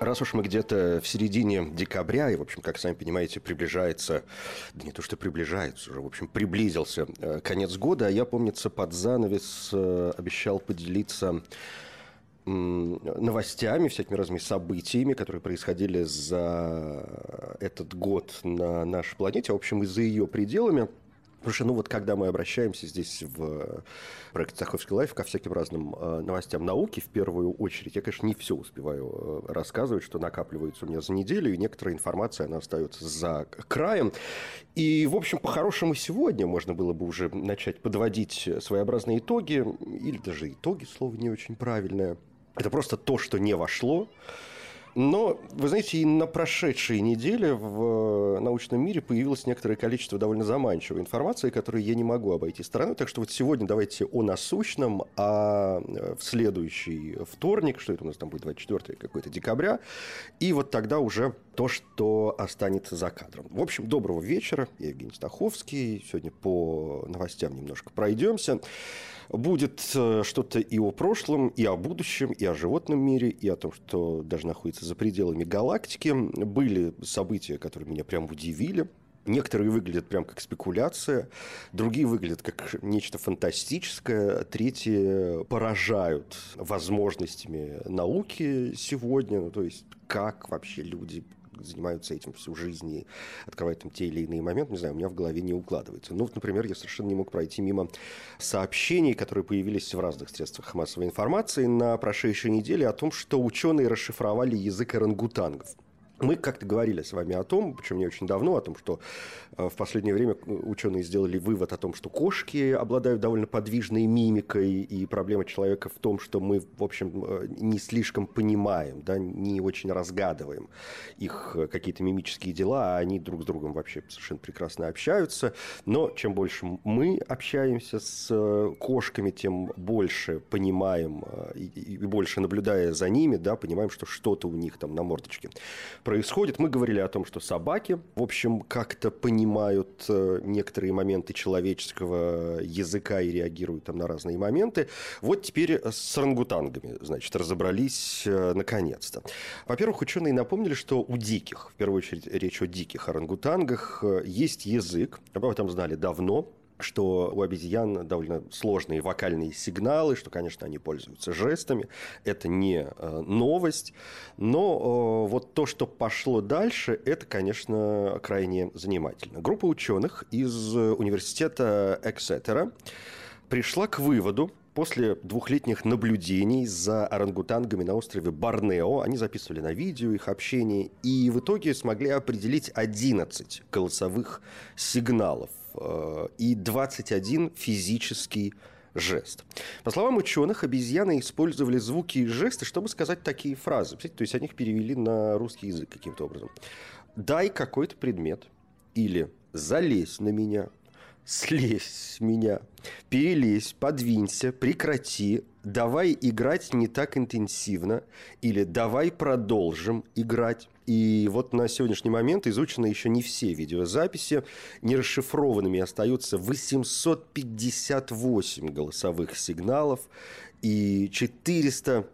Раз уж мы где-то в середине декабря, и, в общем, как сами понимаете, приближается, да не то, что приближается уже, в общем, приблизился э, конец года, а я, помнится, под занавес э, обещал поделиться новостями, всякими разными событиями, которые происходили за этот год на нашей планете, в общем, и за ее пределами – Потому что, ну вот, когда мы обращаемся здесь в проект «Цаховский лайф» ко всяким разным э, новостям науки, в первую очередь, я, конечно, не все успеваю э, рассказывать, что накапливается у меня за неделю, и некоторая информация, она остается за краем. И, в общем, по-хорошему сегодня можно было бы уже начать подводить своеобразные итоги, или даже итоги, слово не очень правильное. Это просто то, что не вошло, но, вы знаете, и на прошедшей неделе в э, научном мире появилось некоторое количество довольно заманчивой информации, которую я не могу обойти стороной. Так что вот сегодня давайте о насущном, а э, в следующий вторник, что это у нас там будет 24 какой-то декабря, и вот тогда уже то, что останется за кадром. В общем, доброго вечера. Я Евгений Стаховский. Сегодня по новостям немножко пройдемся. Будет э, что-то и о прошлом, и о будущем, и о животном мире, и о том, что даже находится за пределами галактики. Были события, которые меня прям удивили. Некоторые выглядят прям как спекуляция, другие выглядят как нечто фантастическое, третьи поражают возможностями науки сегодня, ну, то есть как вообще люди занимаются этим всю жизнь и открывают там те или иные моменты, не знаю, у меня в голове не укладывается. Ну, вот, например, я совершенно не мог пройти мимо сообщений, которые появились в разных средствах массовой информации на прошедшей неделе о том, что ученые расшифровали язык орангутангов. Мы как-то говорили с вами о том, причем не очень давно, о том, что э, в последнее время ученые сделали вывод о том, что кошки обладают довольно подвижной мимикой, и проблема человека в том, что мы, в общем, э, не слишком понимаем, да, не очень разгадываем их э, какие-то мимические дела, а они друг с другом вообще совершенно прекрасно общаются. Но чем больше мы общаемся с кошками, тем больше понимаем и, и больше наблюдая за ними, да, понимаем, что что-то у них там на мордочке происходит. Мы говорили о том, что собаки, в общем, как-то понимают э, некоторые моменты человеческого языка и реагируют там на разные моменты. Вот теперь с орангутангами, значит, разобрались э, наконец-то. Во-первых, ученые напомнили, что у диких, в первую очередь речь о диких орангутангах, э, есть язык, об этом знали давно, что у обезьян довольно сложные вокальные сигналы, что, конечно, они пользуются жестами. Это не э, новость. Но э, вот то, что пошло дальше, это, конечно, крайне занимательно. Группа ученых из университета Эксетера пришла к выводу, После двухлетних наблюдений за орангутангами на острове Борнео, они записывали на видео их общение, и в итоге смогли определить 11 голосовых сигналов э, и 21 физический жест. По словам ученых, обезьяны использовали звуки и жесты, чтобы сказать такие фразы. То есть они их перевели на русский язык каким-то образом. «Дай какой-то предмет» или «залезь на меня», слезь с меня, перелезь, подвинься, прекрати, давай играть не так интенсивно или давай продолжим играть. И вот на сегодняшний момент изучены еще не все видеозаписи. Нерасшифрованными остаются 858 голосовых сигналов и 400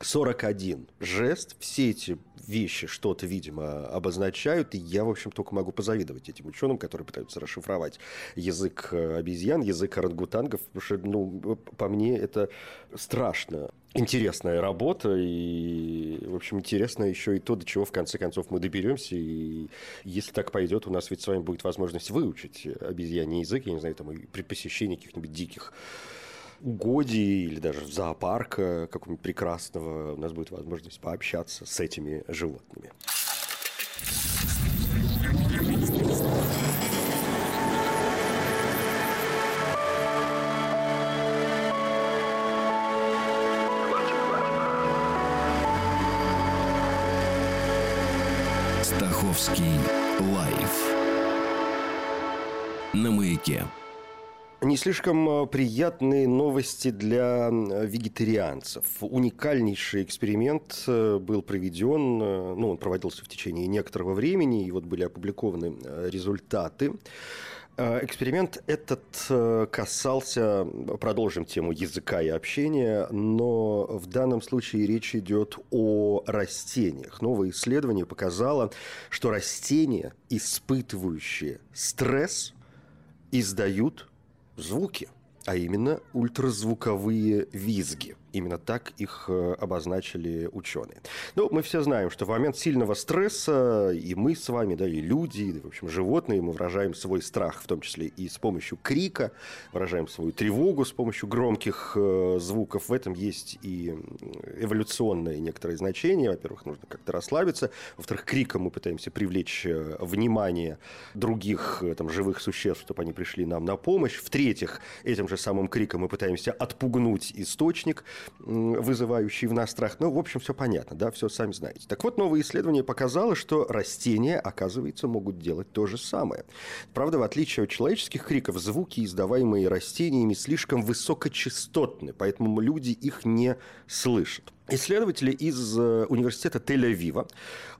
41 жест. Все эти вещи что-то, видимо, обозначают. И я, в общем, только могу позавидовать этим ученым, которые пытаются расшифровать язык э, обезьян, язык орангутангов. Потому что, ну, по мне, это страшно интересная работа, и, в общем, интересно еще и то, до чего в конце концов мы доберемся, и если так пойдет, у нас ведь с вами будет возможность выучить обезьяний язык, я не знаю, там, при посещении каких-нибудь диких угодий или даже в зоопарка какого-нибудь прекрасного у нас будет возможность пообщаться с этими животными. Стаховский лайф на маяке. Не слишком э, приятные новости для вегетарианцев. Уникальнейший эксперимент э, был проведен, э, ну, он проводился в течение некоторого времени, и вот были опубликованы результаты. Эксперимент этот касался, продолжим тему языка и общения, но в данном случае речь идет о растениях. Новое исследование показало, что растения, испытывающие стресс, издают звуки, а именно ультразвуковые визги. Именно так их э, обозначили ученые. Ну, мы все знаем, что в момент сильного стресса и мы с вами, да, и люди, и, в общем, животные, мы выражаем свой страх, в том числе и с помощью крика, выражаем свою тревогу с помощью громких э, звуков. В этом есть и эволюционное некоторое значение. Во-первых, нужно как-то расслабиться. Во-вторых, криком мы пытаемся привлечь э, внимание других э, там, живых существ, чтобы они пришли нам на помощь. В-третьих, этим же самым криком мы пытаемся отпугнуть источник – вызывающий в нас страх. Ну, в общем, все понятно, да, все сами знаете. Так вот, новое исследование показало, что растения, оказывается, могут делать то же самое. Правда, в отличие от человеческих криков, звуки, издаваемые растениями, слишком высокочастотны, поэтому люди их не слышат. Исследователи из э, университета Тель-Авива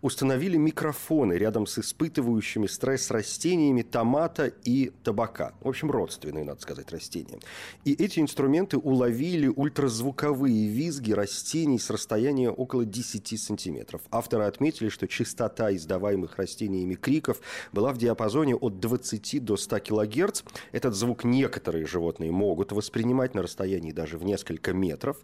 установили микрофоны рядом с испытывающими стресс растениями томата и табака. В общем, родственные, надо сказать, растения. И эти инструменты уловили ультразвуковые визги растений с расстояния около 10 сантиметров. Авторы отметили, что частота издаваемых растениями криков была в диапазоне от 20 до 100 килогерц. Этот звук некоторые животные могут воспринимать на расстоянии даже в несколько метров.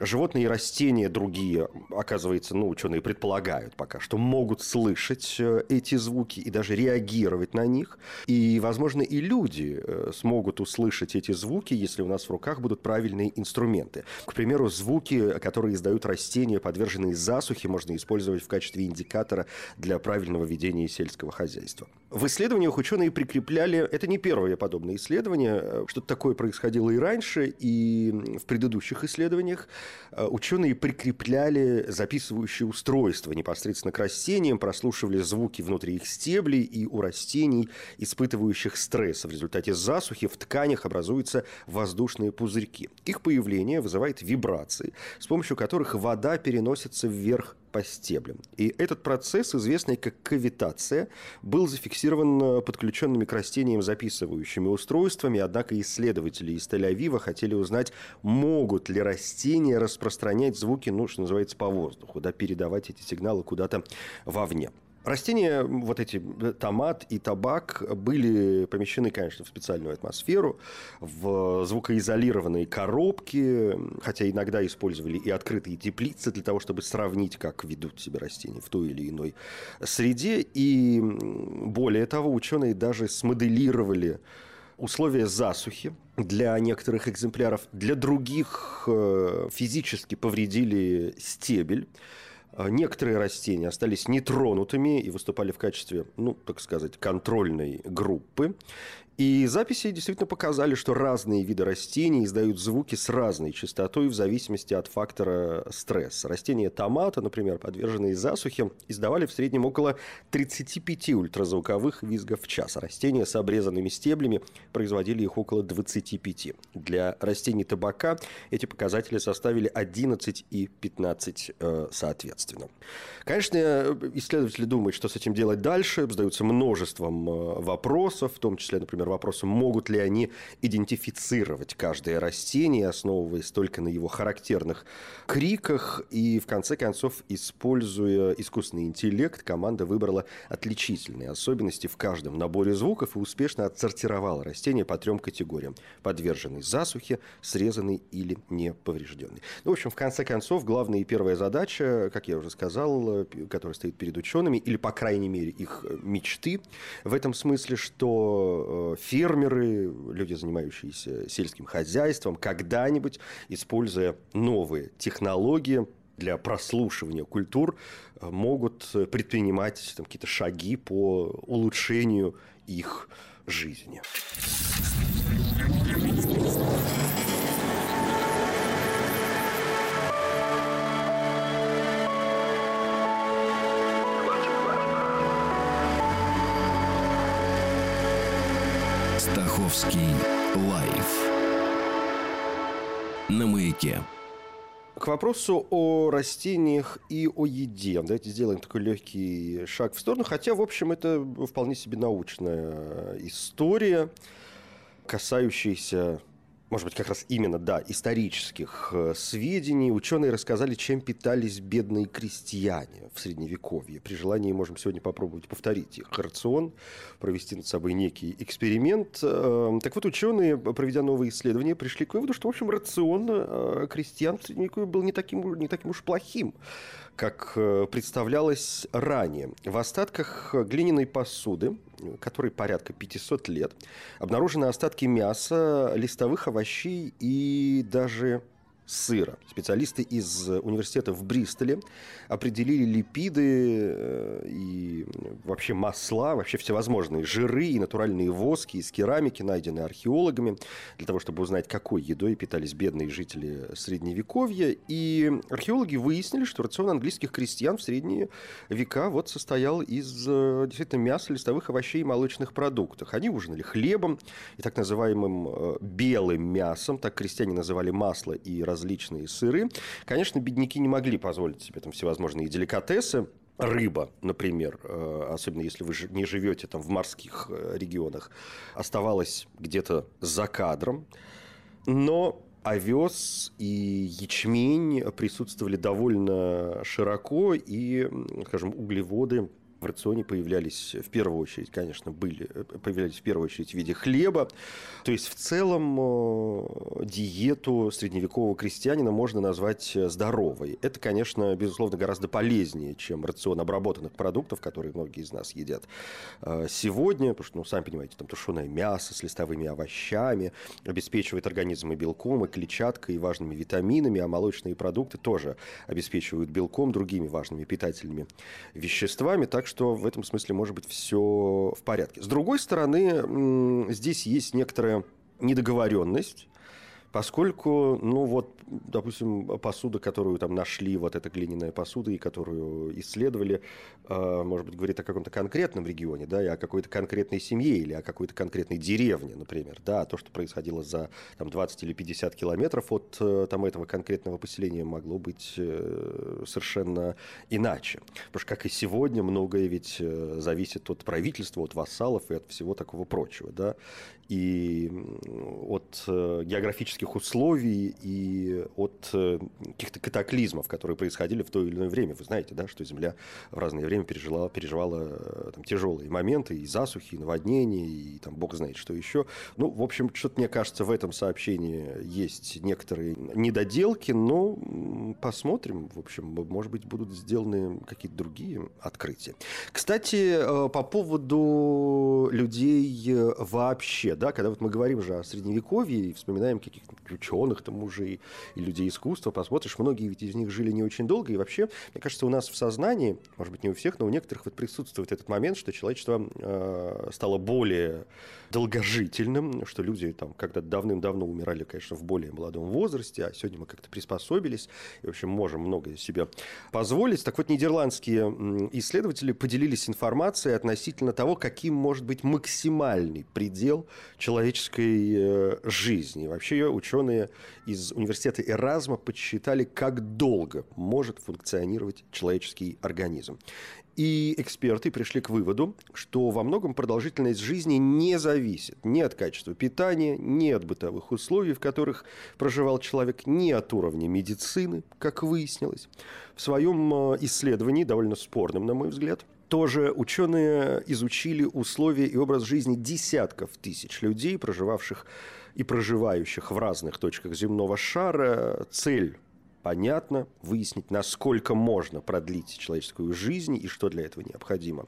Животные и растения другие, оказывается, ну, ученые предполагают пока, что могут слышать э, эти звуки и даже реагировать на них. И, возможно, и люди э, смогут услышать эти звуки, если у нас в руках будут правильные инструменты. К примеру, звуки, которые издают растения, подверженные засухе, можно использовать в качестве индикатора для правильного ведения сельского хозяйства. В исследованиях ученые прикрепляли, это не первое подобное исследование, э, что-то такое происходило и раньше, и в предыдущих исследованиях. Ученые прикрепляли записывающие устройства непосредственно к растениям, прослушивали звуки внутри их стеблей, и у растений, испытывающих стресс в результате засухи, в тканях образуются воздушные пузырьки. Их появление вызывает вибрации, с помощью которых вода переносится вверх по стеблям. И этот процесс, известный как кавитация, был зафиксирован э, подключенными к растениям записывающими устройствами, однако исследователи из Тель-Авива хотели узнать, могут ли растения распространять звуки, ну, что называется, по воздуху, да, передавать эти сигналы куда-то вовне. Растения, вот эти э, томат и табак, были помещены, конечно, в специальную атмосферу, в звукоизолированные коробки, хотя иногда использовали и открытые теплицы для того, чтобы сравнить, как ведут себя растения в той или иной среде. И более того, ученые даже смоделировали условия засухи для некоторых экземпляров, для других э, физически повредили стебель. А некоторые растения остались нетронутыми и выступали в качестве, ну, так сказать, контрольной группы. И записи действительно показали, что разные виды растений издают звуки с разной частотой в зависимости от фактора стресса. Растения томата, например, подверженные засухе, издавали в среднем около 35 ультразвуковых визгов в час. Растения с обрезанными стеблями производили их около 25. Для растений табака эти показатели составили 11 и 15 э, соответственно. Конечно, исследователи думают, что с этим делать дальше, задаются множеством э, вопросов, в том числе, например, например, вопросу, могут ли они идентифицировать каждое растение, основываясь только на его характерных криках. И, в конце концов, используя искусственный интеллект, команда выбрала отличительные особенности в каждом наборе звуков и успешно отсортировала растения по трем категориям. Подверженный засухе, срезанный или не поврежденный. Ну, в общем, в конце концов, главная и первая задача, как я уже сказал, которая стоит перед учеными, или, по крайней мере, их мечты, в этом смысле, что э, фермеры, люди, занимающиеся сельским хозяйством, когда-нибудь, используя новые технологии, для прослушивания культур э, могут предпринимать какие-то шаги по улучшению их жизни. Стаховский лайф на маяке. К вопросу о растениях и о еде. Давайте сделаем такой легкий шаг в сторону. Хотя, в общем, это вполне себе научная история, касающаяся может быть, как раз именно, да, исторических э, сведений. Ученые рассказали, чем питались бедные крестьяне в Средневековье. При желании можем сегодня попробовать повторить их рацион, провести над собой некий эксперимент. Э, так вот, ученые, проведя новые исследования, пришли к выводу, что, в общем, рацион э, крестьян в Средневековье был не таким, не таким уж плохим как представлялось ранее. В остатках глиняной посуды которой порядка 500 лет, обнаружены остатки мяса, листовых овощей и даже сыра. Специалисты из университета в Бристоле определили липиды э, и вообще масла, вообще всевозможные жиры и натуральные воски из керамики, найденные археологами, для того, чтобы узнать, какой едой питались бедные жители Средневековья. И археологи выяснили, что рацион английских крестьян в средние века вот состоял из э, действительно мяса, листовых овощей и молочных продуктов. Они ужинали хлебом и так называемым э, белым мясом, так крестьяне называли масло и различные сыры. Конечно, бедняки не могли позволить себе там всевозможные деликатесы, рыба, например, э, особенно если вы не живете там в морских э, регионах, оставалась где-то за кадром. Но овес и ячмень присутствовали довольно широко, и, скажем, углеводы в рационе появлялись в первую очередь, конечно, были, э, появлялись в первую очередь в виде хлеба. То есть в целом э, диету средневекового крестьянина можно назвать э, здоровой. Это, конечно, безусловно, гораздо полезнее, чем рацион обработанных продуктов, которые многие из нас едят сегодня, потому что, ну, сами понимаете, там тушеное мясо с листовыми овощами обеспечивает организм и белком, и клетчаткой, и важными витаминами, а молочные продукты тоже обеспечивают белком, другими важными питательными веществами. Так что в этом смысле может быть все в порядке. С другой стороны, здесь есть некоторая недоговоренность Поскольку, ну вот, допустим, посуда, которую там нашли, вот эта глиняная посуда, и которую исследовали, э, может быть, говорит о каком-то конкретном регионе, да, и о какой-то конкретной семье или о какой-то конкретной деревне, например, да, то, что происходило за там 20 или 50 километров от э, там этого конкретного поселения, могло быть э, совершенно иначе. Потому что, как и сегодня, многое ведь зависит от правительства, от вассалов и от всего такого прочего, да, и от э, географических условий и от э, каких-то катаклизмов, которые происходили в то или иное время. Вы знаете, да, что Земля в разное время пережила, переживала э, там, тяжелые моменты, и засухи, и наводнения, и там бог знает что еще. Ну, в общем, что-то, мне кажется, в этом сообщении есть некоторые недоделки, но посмотрим. В общем, может быть, будут сделаны какие-то другие открытия. Кстати, по поводу людей вообще, да, когда вот мы говорим же о средневековье и вспоминаем каких-то ученых там уже и, и людей искусства, посмотришь, многие ведь из них жили не очень долго, и вообще, мне кажется, у нас в сознании, может быть, не у всех, но у некоторых вот присутствует этот момент, что человечество э, стало более долгожительным, что люди там когда давным-давно умирали, конечно, в более молодом возрасте, а сегодня мы как-то приспособились и, в общем, можем многое себе позволить. Так вот, нидерландские исследователи поделились информацией относительно того, каким может быть максимальный предел человеческой э, жизни. Вообще ученые из университета Эразма подсчитали, как долго может функционировать человеческий организм. И эксперты пришли к выводу, что во многом продолжительность жизни не зависит ни от качества питания, ни от бытовых условий, в которых проживал человек, ни от уровня медицины, как выяснилось. В своем э, исследовании, довольно спорном, на мой взгляд, тоже ученые изучили условия и образ жизни десятков тысяч людей, проживавших и проживающих в разных точках земного шара. Цель понятно, выяснить, насколько можно продлить человеческую жизнь и что для этого необходимо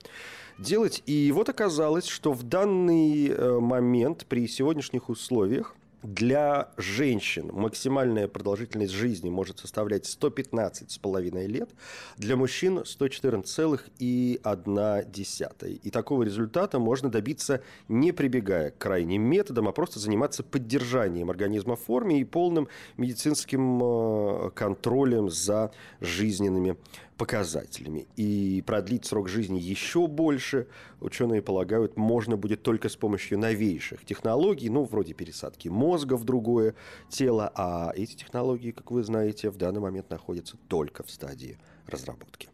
делать. И вот оказалось, что в данный э, момент при сегодняшних условиях для женщин максимальная продолжительность жизни может составлять 115,5 лет, для мужчин 114,1. И такого результата можно добиться не прибегая к крайним методам, а просто заниматься поддержанием организма в форме и полным медицинским э, контролем за жизненными показателями. И продлить срок жизни еще больше, ученые полагают, можно будет только с помощью новейших технологий, ну, вроде пересадки мозга в другое тело, а эти технологии, как вы знаете, в данный момент находятся только в стадии разработки.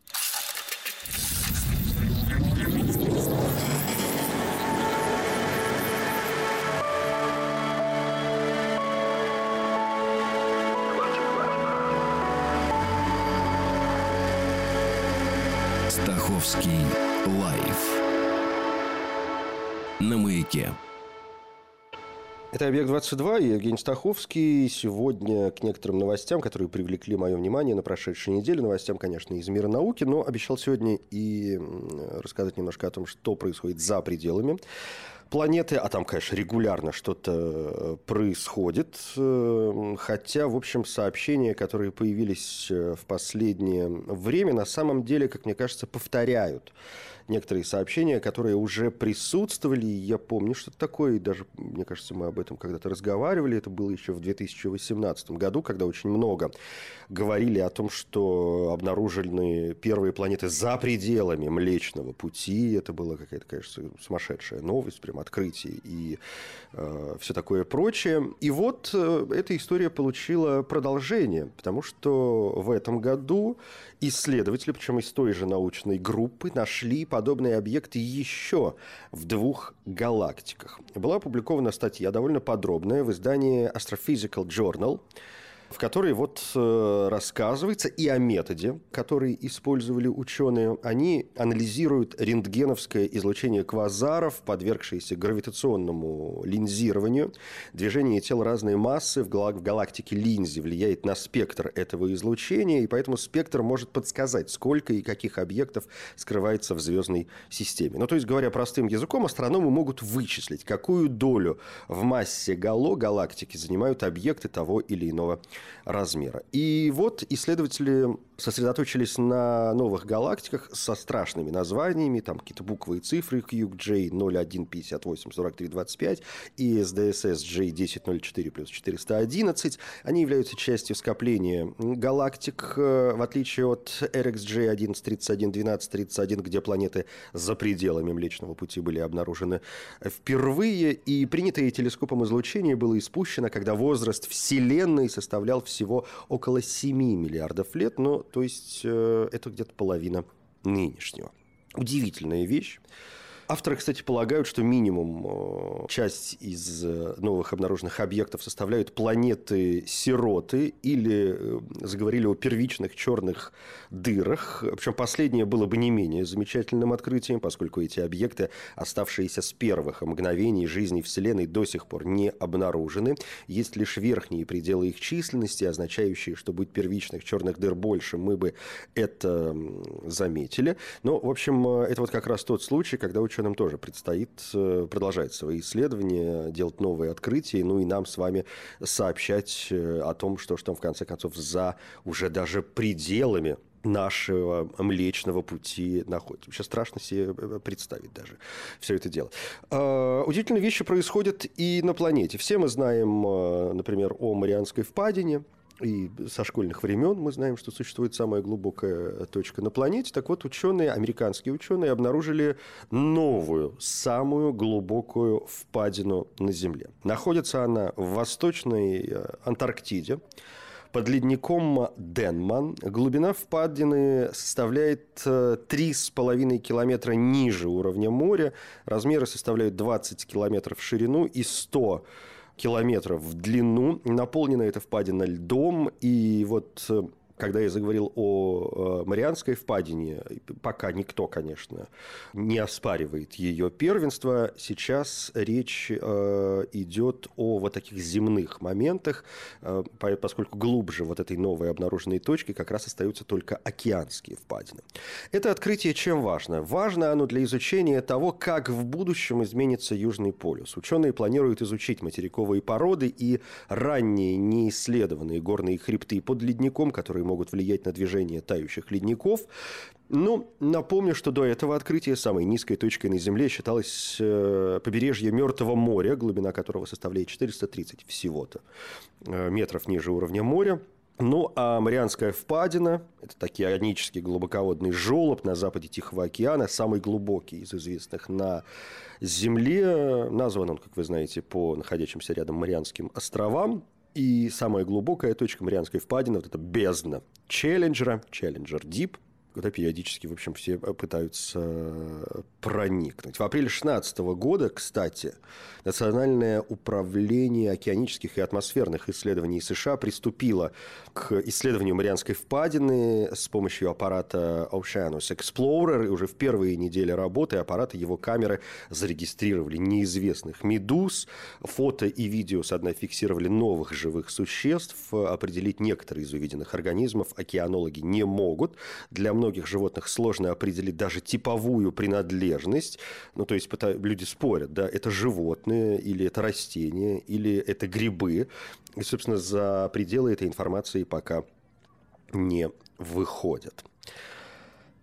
Стаховский лайф на маяке. Это «Объект-22» и Евгений Стаховский. Сегодня к некоторым новостям, которые привлекли мое внимание на прошедшей неделе. Новостям, конечно, из мира науки, но обещал сегодня и рассказать немножко о том, что происходит за пределами планеты, а там, конечно, регулярно что-то э, происходит. Э, хотя, в общем, сообщения, которые появились э, в последнее время, на самом деле, как мне кажется, повторяют некоторые сообщения, которые уже присутствовали. Я помню, что такое, и даже, мне кажется, мы об этом когда-то разговаривали. Это было еще в 2018 году, когда очень много говорили о том, что обнаружены первые планеты за пределами Млечного Пути. Это была какая-то, конечно, сумасшедшая новость, прям открытие и э, все такое прочее. И вот э, эта история получила продолжение, потому что в этом году исследователи, причем из той же научной группы, нашли по подобные объекты еще в двух галактиках. Была опубликована статья довольно подробная в издании Astrophysical Journal – в которой вот э, рассказывается и о методе, который использовали ученые. Они анализируют рентгеновское излучение квазаров, подвергшиеся гравитационному линзированию. Движение тел разной массы в, гал- в галактике Линзи влияет на спектр этого излучения, и поэтому спектр может подсказать, сколько и каких объектов скрывается в звездной системе. Ну, то есть, говоря простым языком, астрономы могут вычислить, какую долю в массе гало галактики занимают объекты того или иного размера. И вот исследователи сосредоточились на новых галактиках со страшными названиями, там какие-то буквы и цифры, QJ 0158 43 25 и SDSS J1004 плюс 411. Они являются частью скопления галактик, э, в отличие от RxJ 1131 1231, где планеты за пределами Млечного Пути были обнаружены впервые, и принятое телескопом излучение было испущено, когда возраст Вселенной составлял всего около 7 миллиардов лет, но то есть э, это где-то половина нынешнего. Удивительная вещь. Авторы, кстати, полагают, что минимум э, часть из э, новых обнаруженных объектов составляют планеты-сироты или э, заговорили о первичных черных дырах. Причем последнее было бы не менее замечательным открытием, поскольку эти объекты, оставшиеся с первых мгновений жизни Вселенной, до сих пор не обнаружены. Есть лишь верхние пределы их численности, означающие, что будет первичных черных дыр больше, мы бы это заметили. Но, в общем, это вот как раз тот случай, когда ученые ученым тоже предстоит э, продолжать свои исследования, делать новые открытия, ну и нам с вами сообщать э, о том, что, что в конце концов за уже даже пределами нашего Млечного Пути находится. Сейчас страшно себе э, представить даже все это дело. А, удивительные вещи происходят и на планете. Все мы знаем, например, о Марианской впадине – и со школьных времен мы знаем, что существует самая глубокая точка на планете. Так вот, ученые, американские ученые обнаружили новую, самую глубокую впадину на Земле. Находится она в Восточной э, Антарктиде под ледником Денман. Глубина впадины составляет 3,5 э, километра ниже уровня моря. Размеры составляют 20 километров в ширину и 100 километров в длину. Наполнена эта впадина льдом. И вот э, когда я заговорил о э, Марианской впадине, пока никто, конечно, не оспаривает ее первенство, сейчас речь э, идет о вот таких земных моментах, э, поскольку глубже вот этой новой обнаруженной точки как раз остаются только океанские впадины. Это открытие чем важно? Важно оно для изучения того, как в будущем изменится Южный полюс. Ученые планируют изучить материковые породы и ранние неисследованные горные хребты под ледником, которые могут влиять на движение тающих ледников. Ну, напомню, что до этого открытия самой низкой точкой на Земле считалось э, побережье Мертвого моря, глубина которого составляет 430 всего-то э, метров ниже уровня моря. Ну, а Марианская впадина – это океанический глубоководный желоб на западе Тихого океана, самый глубокий из известных на Земле. Назван он, как вы знаете, по находящимся рядом Марианским островам. И самая глубокая точка Марианской впадины – вот это бездна Челленджера, Челленджер Дип – куда периодически, в общем, все пытаются проникнуть. В апреле 2016 года, кстати, Национальное управление океанических и атмосферных исследований США приступило к исследованию Марианской впадины с помощью аппарата Oceanus Explorer, и уже в первые недели работы аппараты его камеры зарегистрировали неизвестных медуз, фото и видео с одной фиксировали новых живых существ, определить некоторые из увиденных организмов океанологи не могут. Для многих животных сложно определить даже типовую принадлежность. Ну, то есть люди спорят, да, это животные, или это растения, или это грибы. И, собственно, за пределы этой информации пока не выходят.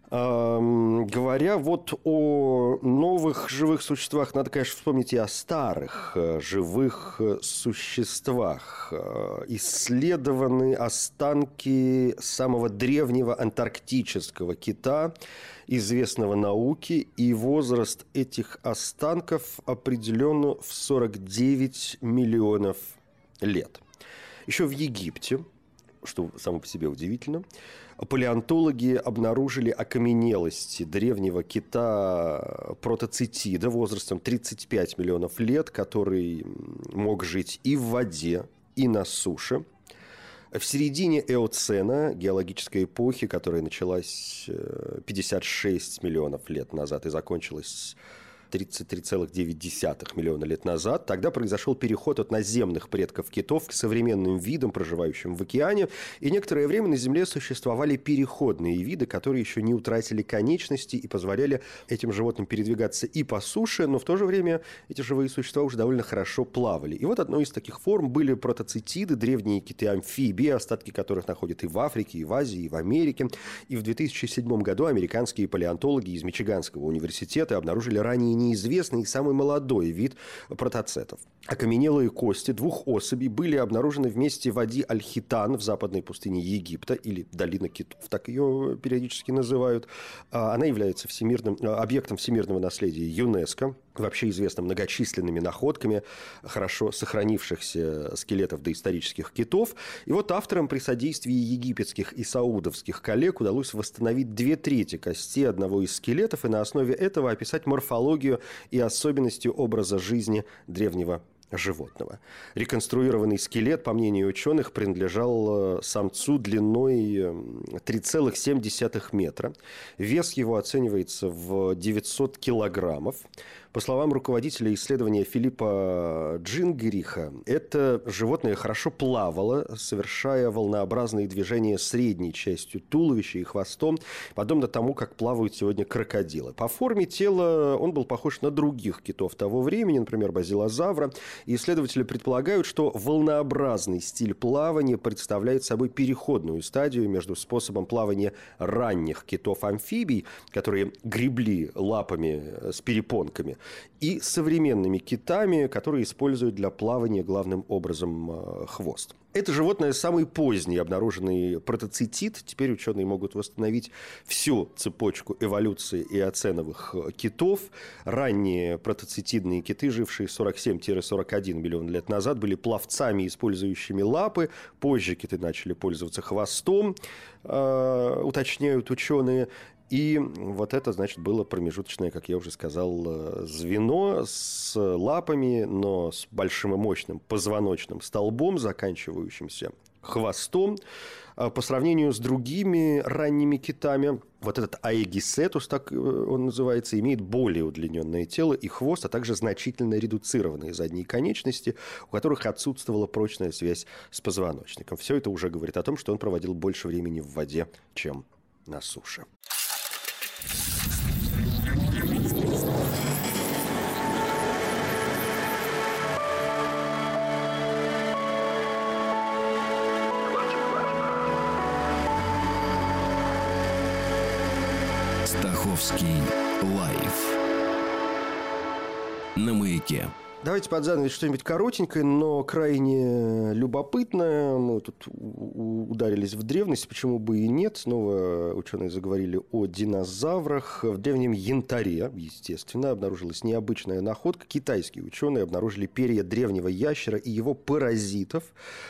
Говоря вот о новых живых существах, надо, конечно, вспомнить и о старых э, живых э, существах. Э, исследованы останки самого древнего антарктического кита, известного науке, и возраст этих останков определен в 49 миллионов лет. Еще в Египте, что само по себе удивительно, палеонтологи обнаружили окаменелости древнего кита протоцитида возрастом 35 миллионов лет, который мог жить и в воде, и на суше. В середине Эоцена, геологической эпохи, которая началась 56 э, миллионов лет назад и закончилась 33,9 миллиона лет назад. Тогда произошел переход от наземных предков китов к современным видам, проживающим в океане. И некоторое время на Земле существовали переходные виды, которые еще не утратили конечности и позволяли этим животным передвигаться и по суше, но в то же время эти живые существа уже довольно хорошо плавали. И вот одной из таких форм были протоцитиды, древние киты-амфибии, остатки которых находят и в Африке, и в Азии, и в Америке. И в 2007 году американские палеонтологи из Мичиганского университета обнаружили ранее неизвестный и самый молодой вид протоцетов. Окаменелые кости двух особей были обнаружены в месте Вади Аль-Хитан в западной пустыне Египта, или Долина Китов, так ее периодически называют. А, она является всемирным, а, объектом всемирного наследия ЮНЕСКо вообще известна многочисленными находками хорошо сохранившихся скелетов доисторических китов. И вот авторам при содействии египетских и саудовских коллег удалось восстановить две трети кости одного из скелетов и на основе этого описать морфологию и особенности образа жизни древнего животного. Реконструированный скелет, по мнению ученых, принадлежал э, самцу длиной 3,7 метра. Вес его оценивается в 900 килограммов. По словам руководителя исследования Филиппа Джингериха, это животное хорошо плавало, совершая волнообразные движения средней частью туловища и хвостом, подобно тому, как плавают сегодня крокодилы. По форме тела он был похож на других китов того времени, например, базилозавра. И исследователи предполагают, что волнообразный стиль плавания представляет собой переходную стадию между способом плавания ранних китов-амфибий, которые гребли лапами с перепонками, и современными китами, которые используют для плавания главным образом э, хвост. Это животное самый поздний обнаруженный протоцитит. Теперь ученые могут восстановить всю цепочку эволюции и оценовых китов. Ранние протоцитидные киты, жившие 47-41 миллион лет назад, были пловцами, использующими лапы. Позже киты начали пользоваться хвостом, э, уточняют ученые. И вот это, значит, было промежуточное, как я уже сказал, э, звено с лапами, но с большим и мощным позвоночным столбом, заканчивающимся хвостом. А по сравнению с другими ранними китами, вот этот аэгисетус, так э, он называется, имеет более удлиненное тело и хвост, а также значительно редуцированные задние конечности, у которых отсутствовала прочная связь с позвоночником. Все это уже говорит о том, что он проводил больше времени в воде, чем на суше. Стаховский лайф на маяке. Давайте под занавес что-нибудь коротенькое, но крайне любопытное. Мы тут ударились в древность, почему бы и нет. Снова ученые заговорили о динозаврах. В древнем янтаре, естественно, обнаружилась необычная находка. Китайские ученые обнаружили перья древнего ящера и его паразитов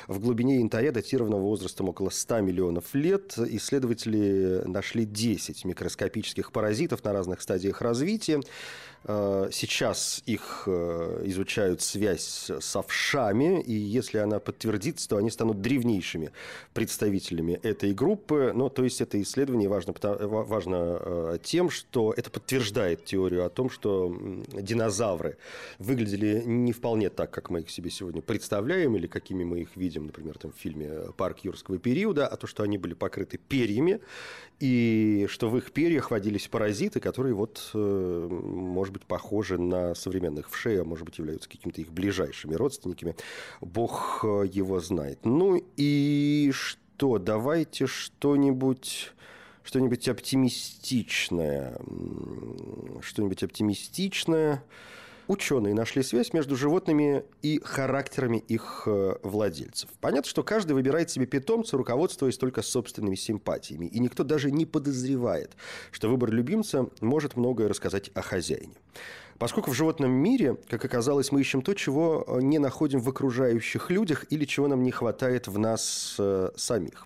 в глубине янтаря, датированного возрастом около 100 миллионов лет. Исследователи нашли 10 микроскопических паразитов на разных стадиях развития. Э, сейчас их э, изучают связь с овшами, и если она подтвердится, то они станут древнейшими представителями этой группы. Ну, то есть это исследование важно, важно э, тем, что это подтверждает теорию о том, что динозавры выглядели не вполне так, как мы их себе сегодня представляем, или какими мы их видим, например, там, в фильме «Парк юрского периода», а то, что они были покрыты перьями, и что в их перьях водились паразиты, которые вот, может быть, похожи на современных вшей, а может быть, являются какими-то их ближайшими родственниками. Бог э, его знает. Ну и что? Давайте что-нибудь что-нибудь оптимистичное. Что-нибудь оптимистичное. Ученые нашли связь между животными и характерами их э, владельцев. Понятно, что каждый выбирает себе питомца, руководствуясь только собственными симпатиями. И никто даже не подозревает, что выбор любимца может многое рассказать о хозяине. Поскольку в животном мире, как оказалось, мы ищем то, чего э, не находим в окружающих людях или чего нам не хватает в нас э, самих.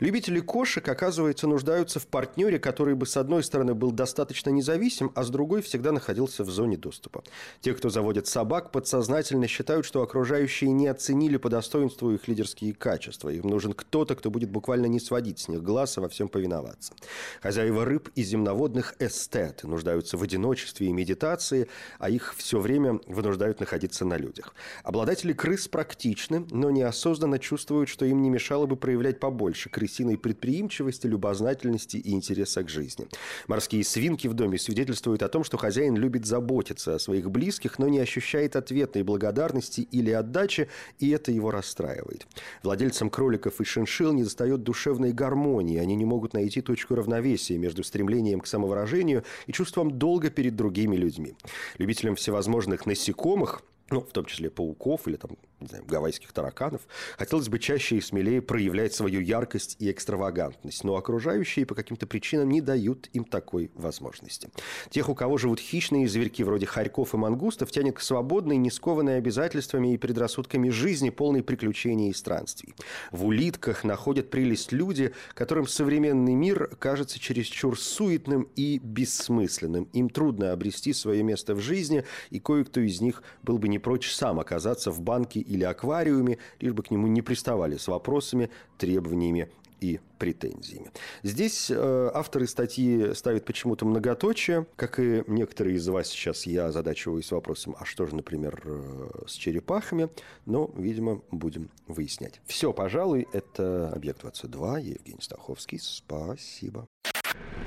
Любители кошек, оказывается, нуждаются в партнере, который бы, с одной стороны, был достаточно независим, а с другой всегда находился в зоне доступа. Те, кто заводит собак, подсознательно считают, что окружающие не оценили по достоинству их лидерские качества. Им нужен кто-то, кто будет буквально не сводить с них глаз и во всем повиноваться. Хозяева рыб и земноводных эстеты нуждаются в одиночестве и медитации, а их все время вынуждают находиться на людях. Обладатели крыс практичны, но неосознанно чувствуют, что им не мешало бы проявлять побольше крыс крысиной предприимчивости, любознательности и интереса к жизни. Морские свинки в доме свидетельствуют о том, что хозяин любит заботиться о своих близких, но не ощущает ответной благодарности или отдачи, и это его расстраивает. Владельцам кроликов и шиншилл не достает душевной гармонии, они не могут найти точку равновесия между стремлением к самовыражению и чувством долга перед другими людьми. Любителям всевозможных насекомых ну, в том числе пауков или там, не знаю, гавайских тараканов, хотелось бы чаще и смелее проявлять свою яркость и экстравагантность, но окружающие по каким-то причинам не дают им такой возможности. Тех, у кого живут хищные зверьки вроде хорьков и мангустов, тянет к свободной, не скованной обязательствами и предрассудками жизни, полной приключений и странствий. В улитках находят прелесть люди, которым современный мир кажется чересчур суетным и бессмысленным. Им трудно обрести свое место в жизни, и кое-кто из них был бы не прочь сам оказаться в банке или аквариуме, лишь бы к нему не приставали с вопросами, требованиями и претензиями. Здесь э, авторы статьи ставят почему-то многоточие, как и некоторые из вас сейчас я озадачиваюсь вопросом, а что же, например, э, с черепахами, но, видимо, будем выяснять. Все, пожалуй, это «Объект-22», я Евгений Стаховский, спасибо.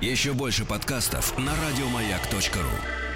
Еще больше подкастов на радиомаяк.ру